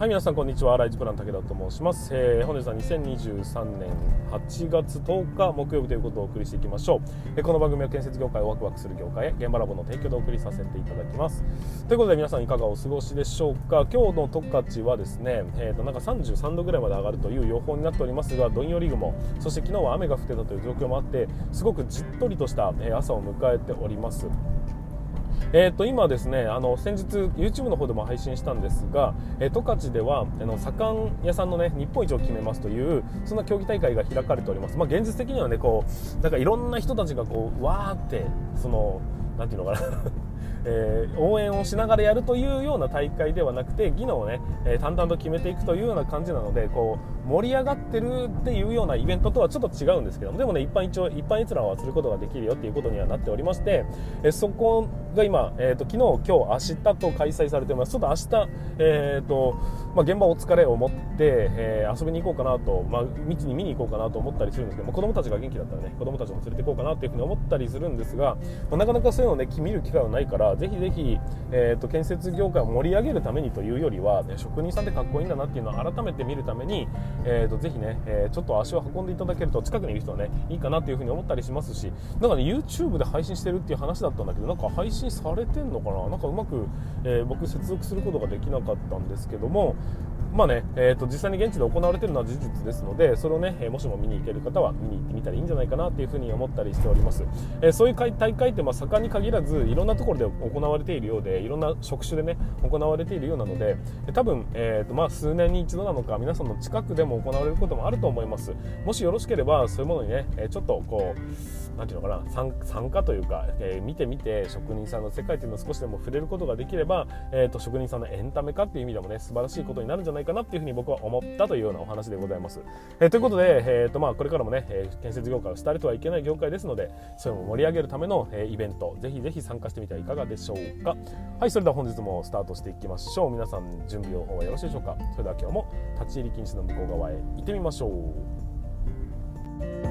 はい皆さんこんにちは。ライジプラン武田と申します、えー、本日は2023年8月10日木曜日ということをお送りしていきましょう、えー、この番組は建設業界をワクワクする業界へ現場ラボの提供でお送りさせていただきます。ということで皆さんいかがお過ごしでしょうか。今日の十勝はですね、えー、となんか33度ぐらいまで上がるという予報になっておりますがどんより雲そして昨日は雨が降ってたという状況もあってすごくじっとりとした朝を迎えております。えー、と今ですねあの先日 YouTube の方でも配信したんですが十勝、ではあの左官屋さんのね日本一を決めますというそんな競技大会が開かれております、まあ、現実的にはねこうなんかいろんな人たちがこうわーってそのなんていうのかな。えー、応援をしながらやるというような大会ではなくて技能をね、えー、淡々と決めていくというような感じなのでこう盛り上がってるっていうようなイベントとはちょっと違うんですけどもでもね一般一応一般閲覧はすることができるよっていうことにはなっておりまして、え、そこが今、えーと、昨日今日明日と開催されてます。ちょっと明日、えーとまあ、現場お疲れを持って、えー、遊びに行こうかなと、まあ、道に見に行こうかなと思ったりするんですけども子供たちが元気だったらね子供たちも連れて行こうかなっていうふうに思ったりするんですが、まあ、なかなかそういうのをね見る機会はないからぜひぜひ、えーと、建設業界を盛り上げるためにというよりは、ね、職人さんってかっこいいんだなっていうのを改めて見るために、えーと、ぜひね、えー、ちょっと足を運んでいただけると近くにいる人はねいいかなというふうに思ったりしますしなんかね YouTube で配信してるっていう話だったんだけどなんか配信されてんのかな？なんかうまく、えー、僕接続することができなかったんですけどもまあね、えーと、実際に現地で行われているのは事実ですのでそれをね、もしも見に行ける方は見に行ってみたらいいんじゃないかなというふうに思ったりしております、えー、そういう大会ってまあ盛んに限らずいろんなところで行われているようでいろんな職種でね行われているようなので多分、えーとまあ、数年に一度なのか皆さんの近くでも行われることもあると思います。もしよろしければそういうものにね、ちょっとこうなんていうのかな参加というか、えー、見てみて職人さんの世界というのを少しでも触れることができれば、えーと、職人さんのエンタメ化っていう意味でもね素晴らしいことになるんじゃないかなっていうふうに僕は思ったというようなお話でございます。えー、ということで、えーとまあ、これからもね、えー、建設業界を廃れてはいけない業界ですのでそれも盛り上げるための、えー、イベントぜひぜひ参加してみてはいかがでしょうか。はいそれでは本日もスタートしていきましょう。皆さん準備はよろしいでしょうか。それでは今日も立ち入り禁止の向こう側へ行ってみましょう。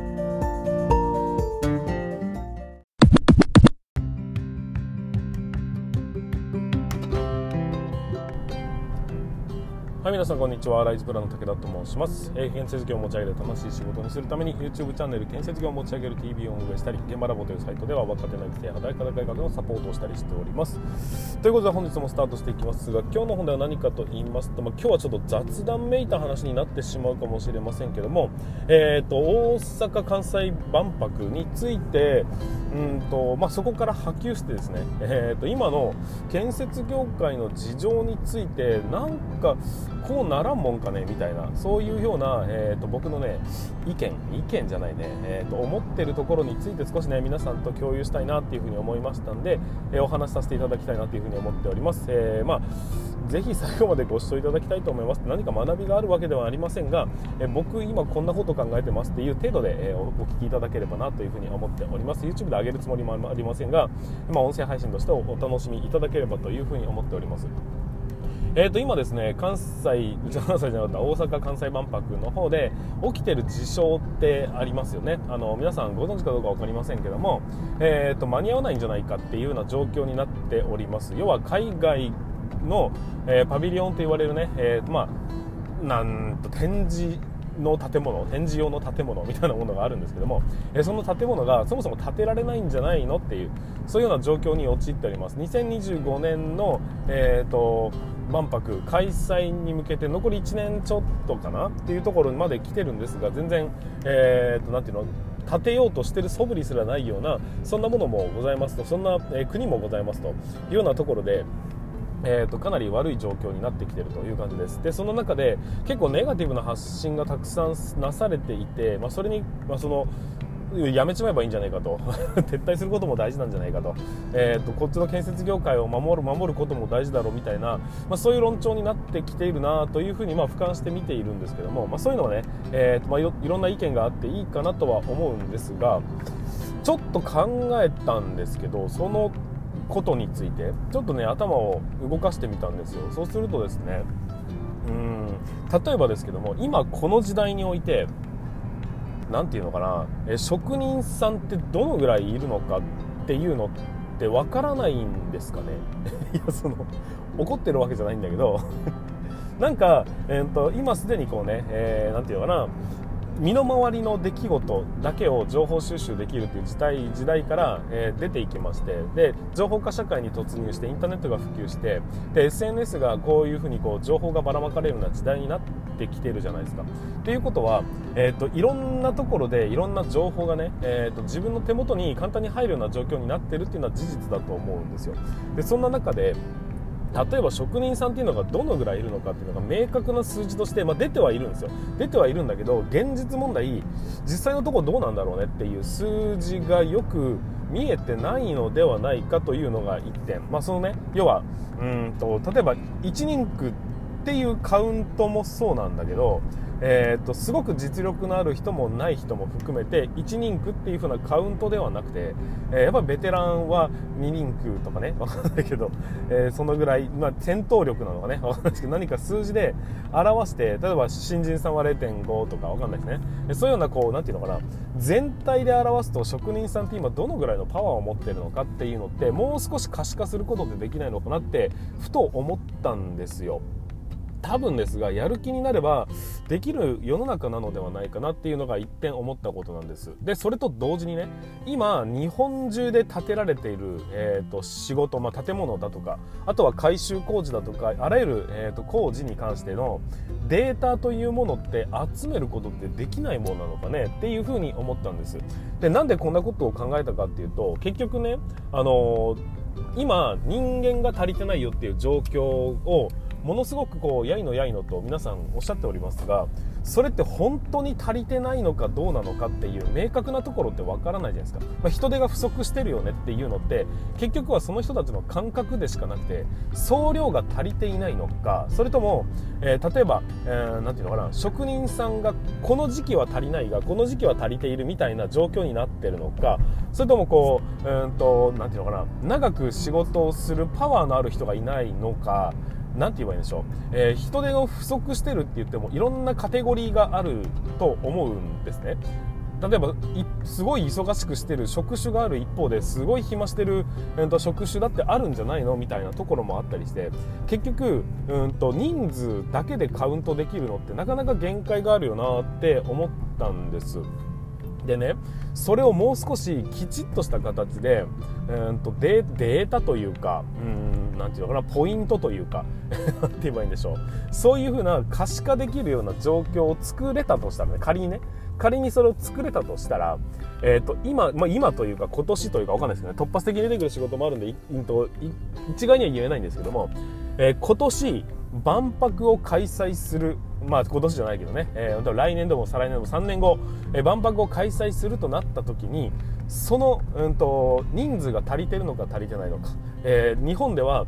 はい皆さんこんにちは。ライズプラの武田と申します、えー、建設業を持ち上げる楽しい仕事にするために YouTube チャンネル建設業を持ち上げる TV を運営したり現場ラボというサイトでは若手の育成働き方改革のサポートをしたりしております。ということで本日もスタートしていきますが今日の本題は何かと言いますと、まあ、今日はちょっと雑談めいた話になってしまうかもしれませんけども、えーと、大阪・関西万博についてうんと、まあ、そこから波及してですね、えーと今の建設業界の事情についてなんかこうならんもんかねみたいなそういうような、えーと、僕のね意見意見じゃないね、えーと、思ってるところについて少しね皆さんと共有したいなっていうふうに思いましたんで、えー、お話しさせていただきたいなというふうに思っております、えー、まあ、ぜひ最後までご視聴いただきたいと思います。何か学びがあるわけではありませんが、えー、僕今こんなこと考えてますっていう程度で、えお聞きいただければなというふうに思っております。YouTube で上げるつもりもありませんが、まあ、音声配信としてお楽しみいただければというふうに思っております。えー、と今ですね関西うちの関西じゃなかった大阪・関西万博の方で起きてる事象ってありますよね。あの皆さんご存知かどうか分かりませんけども、えー、と間に合わないんじゃないかっていうような状況になっております。要は海外の、えー、パビリオンと言われるね、えー、まあなんと展示の建物展示用の建物みたいなものがあるんですけども、えその建物がそもそも建てられないんじゃないのっていうそういうような状況に陥っております。2025年の、えーと万博開催に向けて残り1年ちょっとかなっていうところまで来てるんですが全然、えーと、なんていうの建てようとしてる素振りすらないようなそんなものもございますとそんな、え、国もございますというようなところで。えーと、かなり悪い状況になってきているという感じですでその中で結構ネガティブな発信がたくさんなされていて、まあ、それに、まあ、そのやめちまえばいいんじゃないかと。撤退することも大事なんじゃないかと,、えーと、こっちの建設業界を守る守ることも大事だろうみたいな、まあ、そういう論調になってきているなというふうにまあ俯瞰して見ているんですけども、まあ、そういうのはね、えーとまあ、いろいろんな意見があっていいかなとは思うんですがちょっと考えたんですけどそのことについてちょっとね頭を動かしてみたんですよ。そうするとですねうん例えばですけども今この時代において何て言うのかな。え職人さんってどのぐらいいるのかっていうのってわからないんですかね。いやその怒ってるわけじゃないんだけど。なんか、えーと、今すでにこうね、えー、て言うのかな。身の回りの出来事だけを情報収集できるという時代時代から、えー、出ていきましてで情報化社会に突入してインターネットが普及してで SNS がこういうふうにこう情報がばらまかれるような時代になってきてるじゃないですか。ということは、えーと、いろんなところでいろんな情報がね、えーと自分の手元に簡単に入るような状況になってるっていうのは事実だと思うんですよ。でそんな中で例えば職人さんっていうのがどのぐらいいるのかっていうのが明確な数字として、まあ、出てはいるんですよ。出てはいるんだけど現実問題実際のところどうなんだろうねっていう数字がよく見えてないのではないかというのが1点、まあ、そのね要はうんと例えば1人区っていうカウントもそうなんだけどえーと、すごく実力のある人もない人も含めて1人区っていう風なカウントではなくて、えー、やっぱベテランは2人区とかね分かんないけど、えー、そのぐらい、まあ、戦闘力なのかね分かんないですけど何か数字で表して例えば新人さんは0.5とか分かんないですねそういうようなこう何て言うのかな全体で表すと職人さんって今どのぐらいのパワーを持ってるのかっていうのってもう少し可視化することってできないのかなってふと思ったんですよ。多分ですがやる気になればできる世の中なのではないかなっていうのが一点思ったことなんです。でそれと同時にね今日本中で建てられている、えーと、仕事、まあ、建物だとかあとは改修工事だとかあらゆる、えーと、工事に関してのデータというものって集めることってできないものなのかねっていうふうに思ったんです。でなんでこんなことを考えたかっていうと結局ねあのー、今人間が足りてないよっていう状況をものすごくこうやいのやいのと皆さんおっしゃっておりますがそれって本当に足りてないのかどうなのかっていう明確なところってわからないじゃないですか、まあ、人手が不足してるよねっていうのって結局はその人たちの感覚でしかなくて総量が足りていないのかそれとも、えー、例えば何、えー、て言うのかな職人さんがこの時期は足りないがこの時期は足りているみたいな状況になってるのかそれともこううんと何て言うのかな長く仕事をするパワーのある人がいないのか何て言えばいいんでしょう、えー、人手が不足してるって言ってもいろんなカテゴリーがあると思うんですね。例えばすごい忙しくしてる職種がある一方ですごい暇してる、えー、と職種だってあるんじゃないの？みたいなところもあったりして結局うんと人数だけでカウントできるのってなかなか限界があるよなって思ったんです。でねそれをもう少しきちっとした形で、うんとデータというかうんなていうのかなポイントというか 何て言えばいいんでしょう。そういうふうな可視化できるような状況を作れたとしたらね仮にね仮にそれを作れたとしたら、えーと、今、まあ、今というか今年というか分かんないですけどね突発的に出てくる仕事もあるんで一概には言えないんですけども、えー、今年万博を開催するまあ今年じゃないけどね、えー、来年でも再来年でも3年後、えー、万博を開催するとなった時にその、うんと、人数が足りてるのか足りてないのか、えー、日本では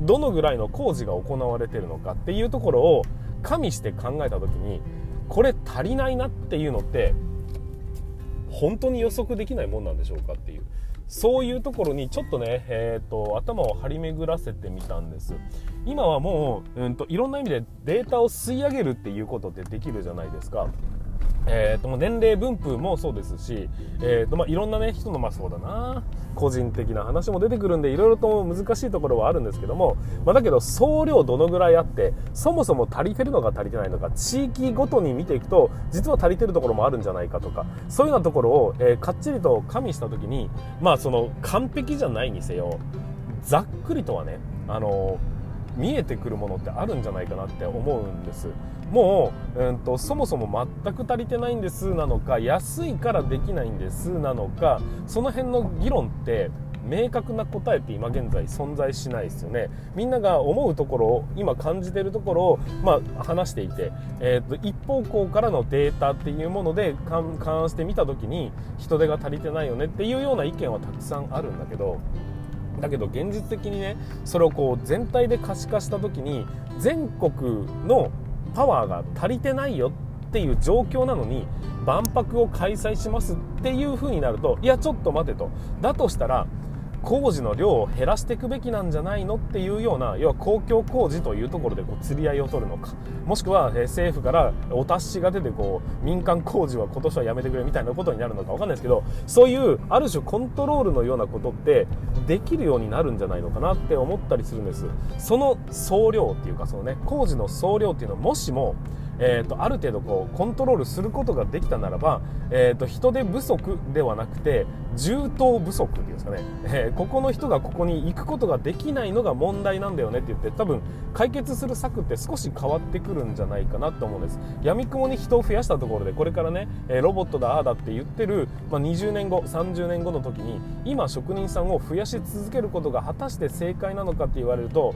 どのぐらいの工事が行われてるのかっていうところを加味して考えた時にこれ足りないなっていうのって本当に予測できないもんなんでしょうかっていう。そういうところにちょっとね、えーと、頭を張り巡らせてみたんです。今はもう、うんと、いろんな意味でデータを吸い上げるっていうことってできるじゃないですか。えーとも、年齢分布もそうですし、えーとまあ、いろんな、ね、人の、まあ、そうだな個人的な話も出てくるんでいろいろと難しいところはあるんですけども、まあ、だけど総量どのぐらいあってそもそも足りてるのか足りてないのか地域ごとに見ていくと実は足りてるところもあるんじゃないかとかそういうようなところを、えー、かっちりと加味した時に、まあ、その完璧じゃないにせよざっくりとはねあの見えてくるものってあるんじゃないかなって思うんです。もう、うんと、そもそも全く足りてないんですなのか安いからできないんですなのかその辺の議論って明確な答えって今現在存在しないですよね。みんなが思うところを今感じているところを、まあ、話していて、えーと、一方向からのデータっていうもので勘案してみた時に人手が足りてないよねっていうような意見はたくさんあるんだけどだけど現実的にねそれをこう全体で可視化した時に全国のパワーが足りてないよっていう状況なのに万博を開催しますっていう風になるといやちょっと待てと。だとしたら工事の量を減らしていくべきなんじゃないのっていうような要は公共工事というところでこう釣り合いを取るのか。もしくは、政府からお達しが出てこう民間工事は今年はやめてくれみたいなことになるのか分かんないですけどそういうある種コントロールのようなことってできるようになるんじゃないのかなって思ったりするんです。その総量っていうかそのね工事の総量っていうのはもしもえーと、ある程度こうコントロールすることができたならば、えーと、人手不足ではなくて重刀不足っていうんですかね、えー、ここの人がここに行くことができないのが問題なんだよねって言って多分解決する策って少し変わってくるんじゃないかなと思うんです。闇雲に人を増やしたところでこれからね、ロボットだああだって言ってる、まあ、20年後30年後の時に今職人さんを増やし続けることが果たして正解なのかって言われると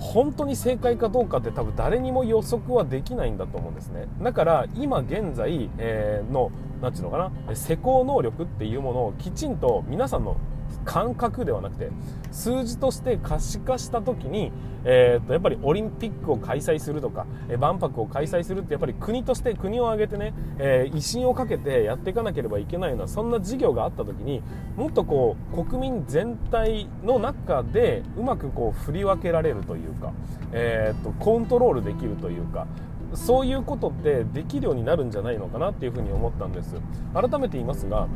本当に正解かどうかって多分誰にも予測はできないんだと思うんですね。だから今現在、えー、の何て言うのかな施工能力っていうものをきちんと皆さんの感覚ではなくて数字として可視化した時に、えー、っとやっぱりオリンピックを開催するとか、え万博を開催するってやっぱり国として国を挙げてね、えー、威信をかけてやっていかなければいけないようなそんな事業があった時にもっとこう国民全体の中でうまくこう振り分けられるというか、えー、っとコントロールできるというかそういうことってできるようになるんじゃないのかなっていうふうに思ったんです。改めて言いますが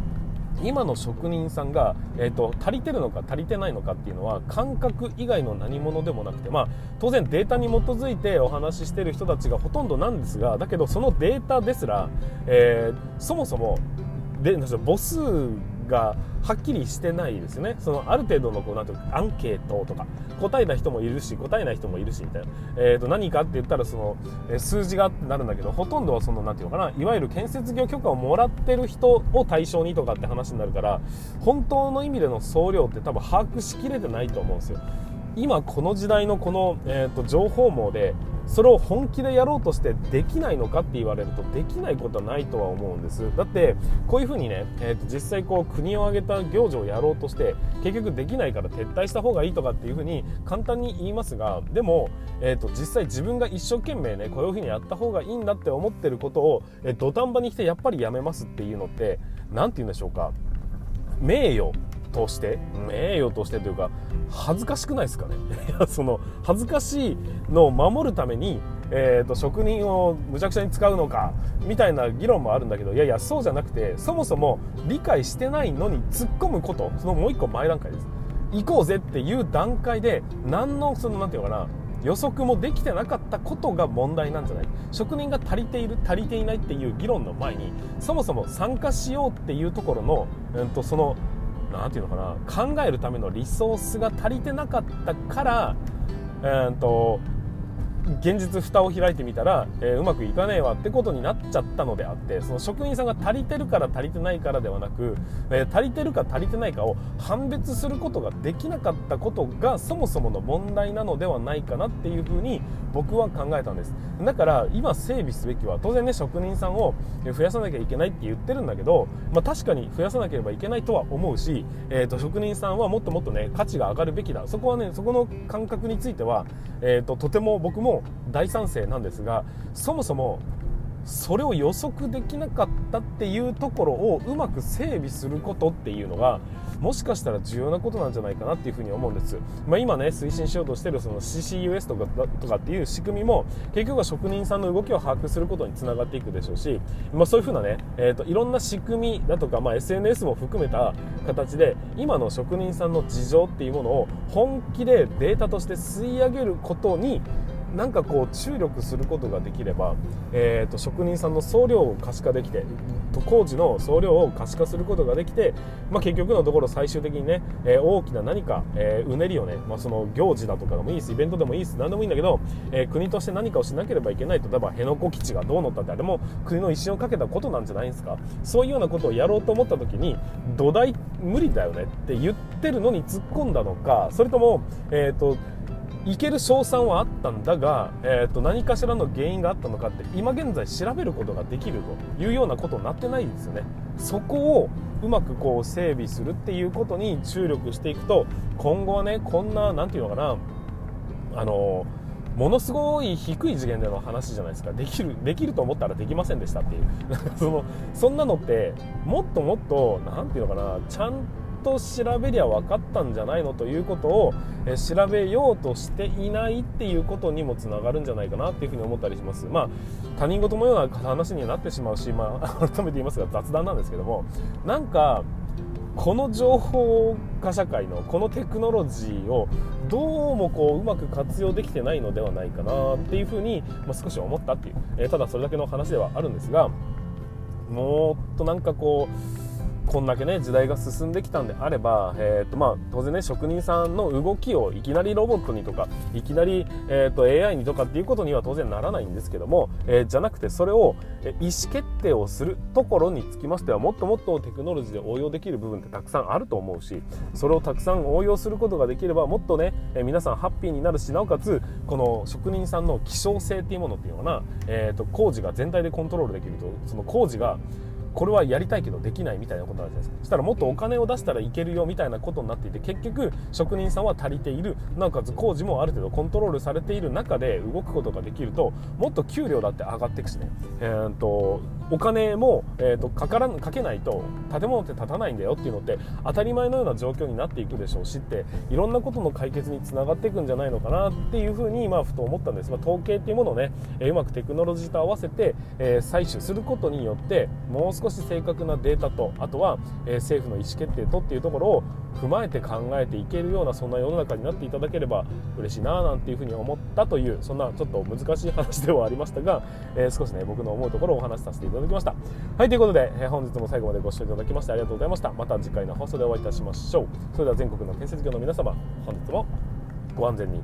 今の職人さんが、えーと、足りてるのか足りてないのかっていうのは感覚以外の何者でもなくて、まあ、当然データに基づいてお話ししてる人たちがほとんどなんですがだけどそのデータですら、えー、そもそもで母数がはっきりしてないですね。そのある程度のこうなんていうアンケートとか答えた人もいるし答えない人もいるしみたいな、えー、と何かって言ったらその、え数字がってなるんだけどほとんどはそのなんていうのかないわゆる建設業許可をもらってる人を対象にとかって話になるから本当の意味での総量って多分把握しきれてないと思うんですよ。今この時代のこの、えーと情報網でそれを本気でやろうとしてできないのかって言われるとできないことはないとは思うんです。だってこういうふうにね、えー、と実際こう国を挙げた行事をやろうとして結局できないから撤退した方がいいとかっていうふうに簡単に言いますがでも、えー、と実際自分が一生懸命ねこういうふうにやった方がいいんだって思ってることを、え、土壇場に来てやっぱりやめますっていうのって何て言うんでしょうか。名誉。として名誉としてというか恥ずかしくないですかね？い やその恥ずかしいのを守るために、えーと、職人をむちゃくちゃに使うのかみたいな議論もあるんだけどいやいやそうじゃなくてそもそも理解してないのに突っ込むことそのもう一個前段階です。行こうぜっていう段階で何のその何て言うかな予測もできてなかったことが問題なんじゃない？職人が足りている足りていないっていう議論の前にそもそも参加しようっていうところの、うん、とその何て言うのかな考えるためのリソースが足りてなかったから、えーと現実蓋を開いてみたら、えー、うまくいかねえわってことになっちゃったのであってその職人さんが足りてるから足りてないからではなく、えー、足りてるか足りてないかを判別することができなかったことがそもそもの問題なのではないかなっていうふうに僕は考えたんです。だから今整備すべきは当然ね職人さんを増やさなきゃいけないって言ってるんだけど、まあ、確かに増やさなければいけないとは思うし、えーと、職人さんはもっともっとね価値が上がるべきだ。そこはねそこの感覚については、えーととても僕も大賛成なんですがそもそもそれを予測できなかったっていうところをうまく整備することっていうのがもしかしたら重要なことなんじゃないかなっていうふうに思うんです、まあ、今ね推進しようとしてるその CCUS とかとかっていう仕組みも結局は職人さんの動きを把握することにつながっていくでしょうし、まあ、そういうふうなね、えーと、いろんな仕組みだとか、まあ、SNS も含めた形で今の職人さんの事情っていうものを本気でデータとして吸い上げることになんかこう注力することができれば、えーと、職人さんの総量を可視化できて工事の総量を可視化することができて、まあ、結局のところ最終的にね、えー、大きな何か、えー、うねりをね、まあ、その行事だとかでもいいですイベントでもいいです何でもいいんだけど、えー、国として何かをしなければいけないと例えば辺野古基地がどうのったってあれも国の威信をかけたことなんじゃないですか？そういうようなことをやろうと思った時に土台無理だよねって言ってるのに突っ込んだのかそれとも、えーといける賞賛はあったんだが、えー、と何かしらの原因があったのかって今現在調べることができるというようなことになってないんですよね。そこをうまくこう整備するっていうことに注力していくと今後はねこんな何て言うのかなあのものすごい低い次元での話じゃないですか。できるできると思ったらできませんでしたっていう。そのそんなのってもっともっと何て言うのかなちゃんとと調べりゃ分かったんじゃないのということを、え調べようとしていないっていうことにもつながるんじゃないかなっていうふうに思ったりします。まあ他人事のような話になってしまうし、まあ、改めて言いますが雑談なんですけどもなんかこの情報化社会のこのテクノロジーをどうもこううまく活用できてないのではないかなっていうふうに、まあ、少し思ったっていう、え、ただそれだけの話ではあるんですがもっとなんかこうこんだけね時代が進んできたんであれば、えーとまあ、当然ね職人さんの動きをいきなりロボットにとかいきなり、えーと、AI にとかっていうことには当然ならないんですけども、えー、じゃなくてそれを意思決定をするところにつきましてはもっともっとテクノロジーで応用できる部分ってたくさんあると思うしそれをたくさん応用することができればもっとね、え、皆さんハッピーになるしなおかつこの職人さんの希少性っていうものっていうのかな、えーと工事が全体でコントロールできるとその工事がこれはやりたいけどできないみたいなことあるじゃないですか。そしたらもっとお金を出したらいけるよみたいなことになっていて結局職人さんは足りている。なおかつ工事もある程度コントロールされている中で動くことができるともっと給料だって上がっていくしね、えーと、お金も、えーと、かからかけないと建物って建たないんだよっていうのって当たり前のような状況になっていくでしょうしっていろんなことの解決につながっていくんじゃないのかなっていうふうに、まあ、ふと思ったんです、まあ、統計っていうものをね、えー、うまくテクノロジーと合わせて、えー、採取することによってもう少し正確なデータとあとは、えー、政府の意思決定とっていうところを踏まえて考えていけるようなそんな世の中になっていただければ嬉しいななんていうふうに思ったというそんなちょっと難しい話ではありましたが、えー、少しね僕の思うところをお話しさせていただきましたただきました。はいということで、え本日も最後までご視聴いただきましてありがとうございました。また次回の放送でお会いいたしましょう。それでは全国の建設業の皆様本日もご安全に。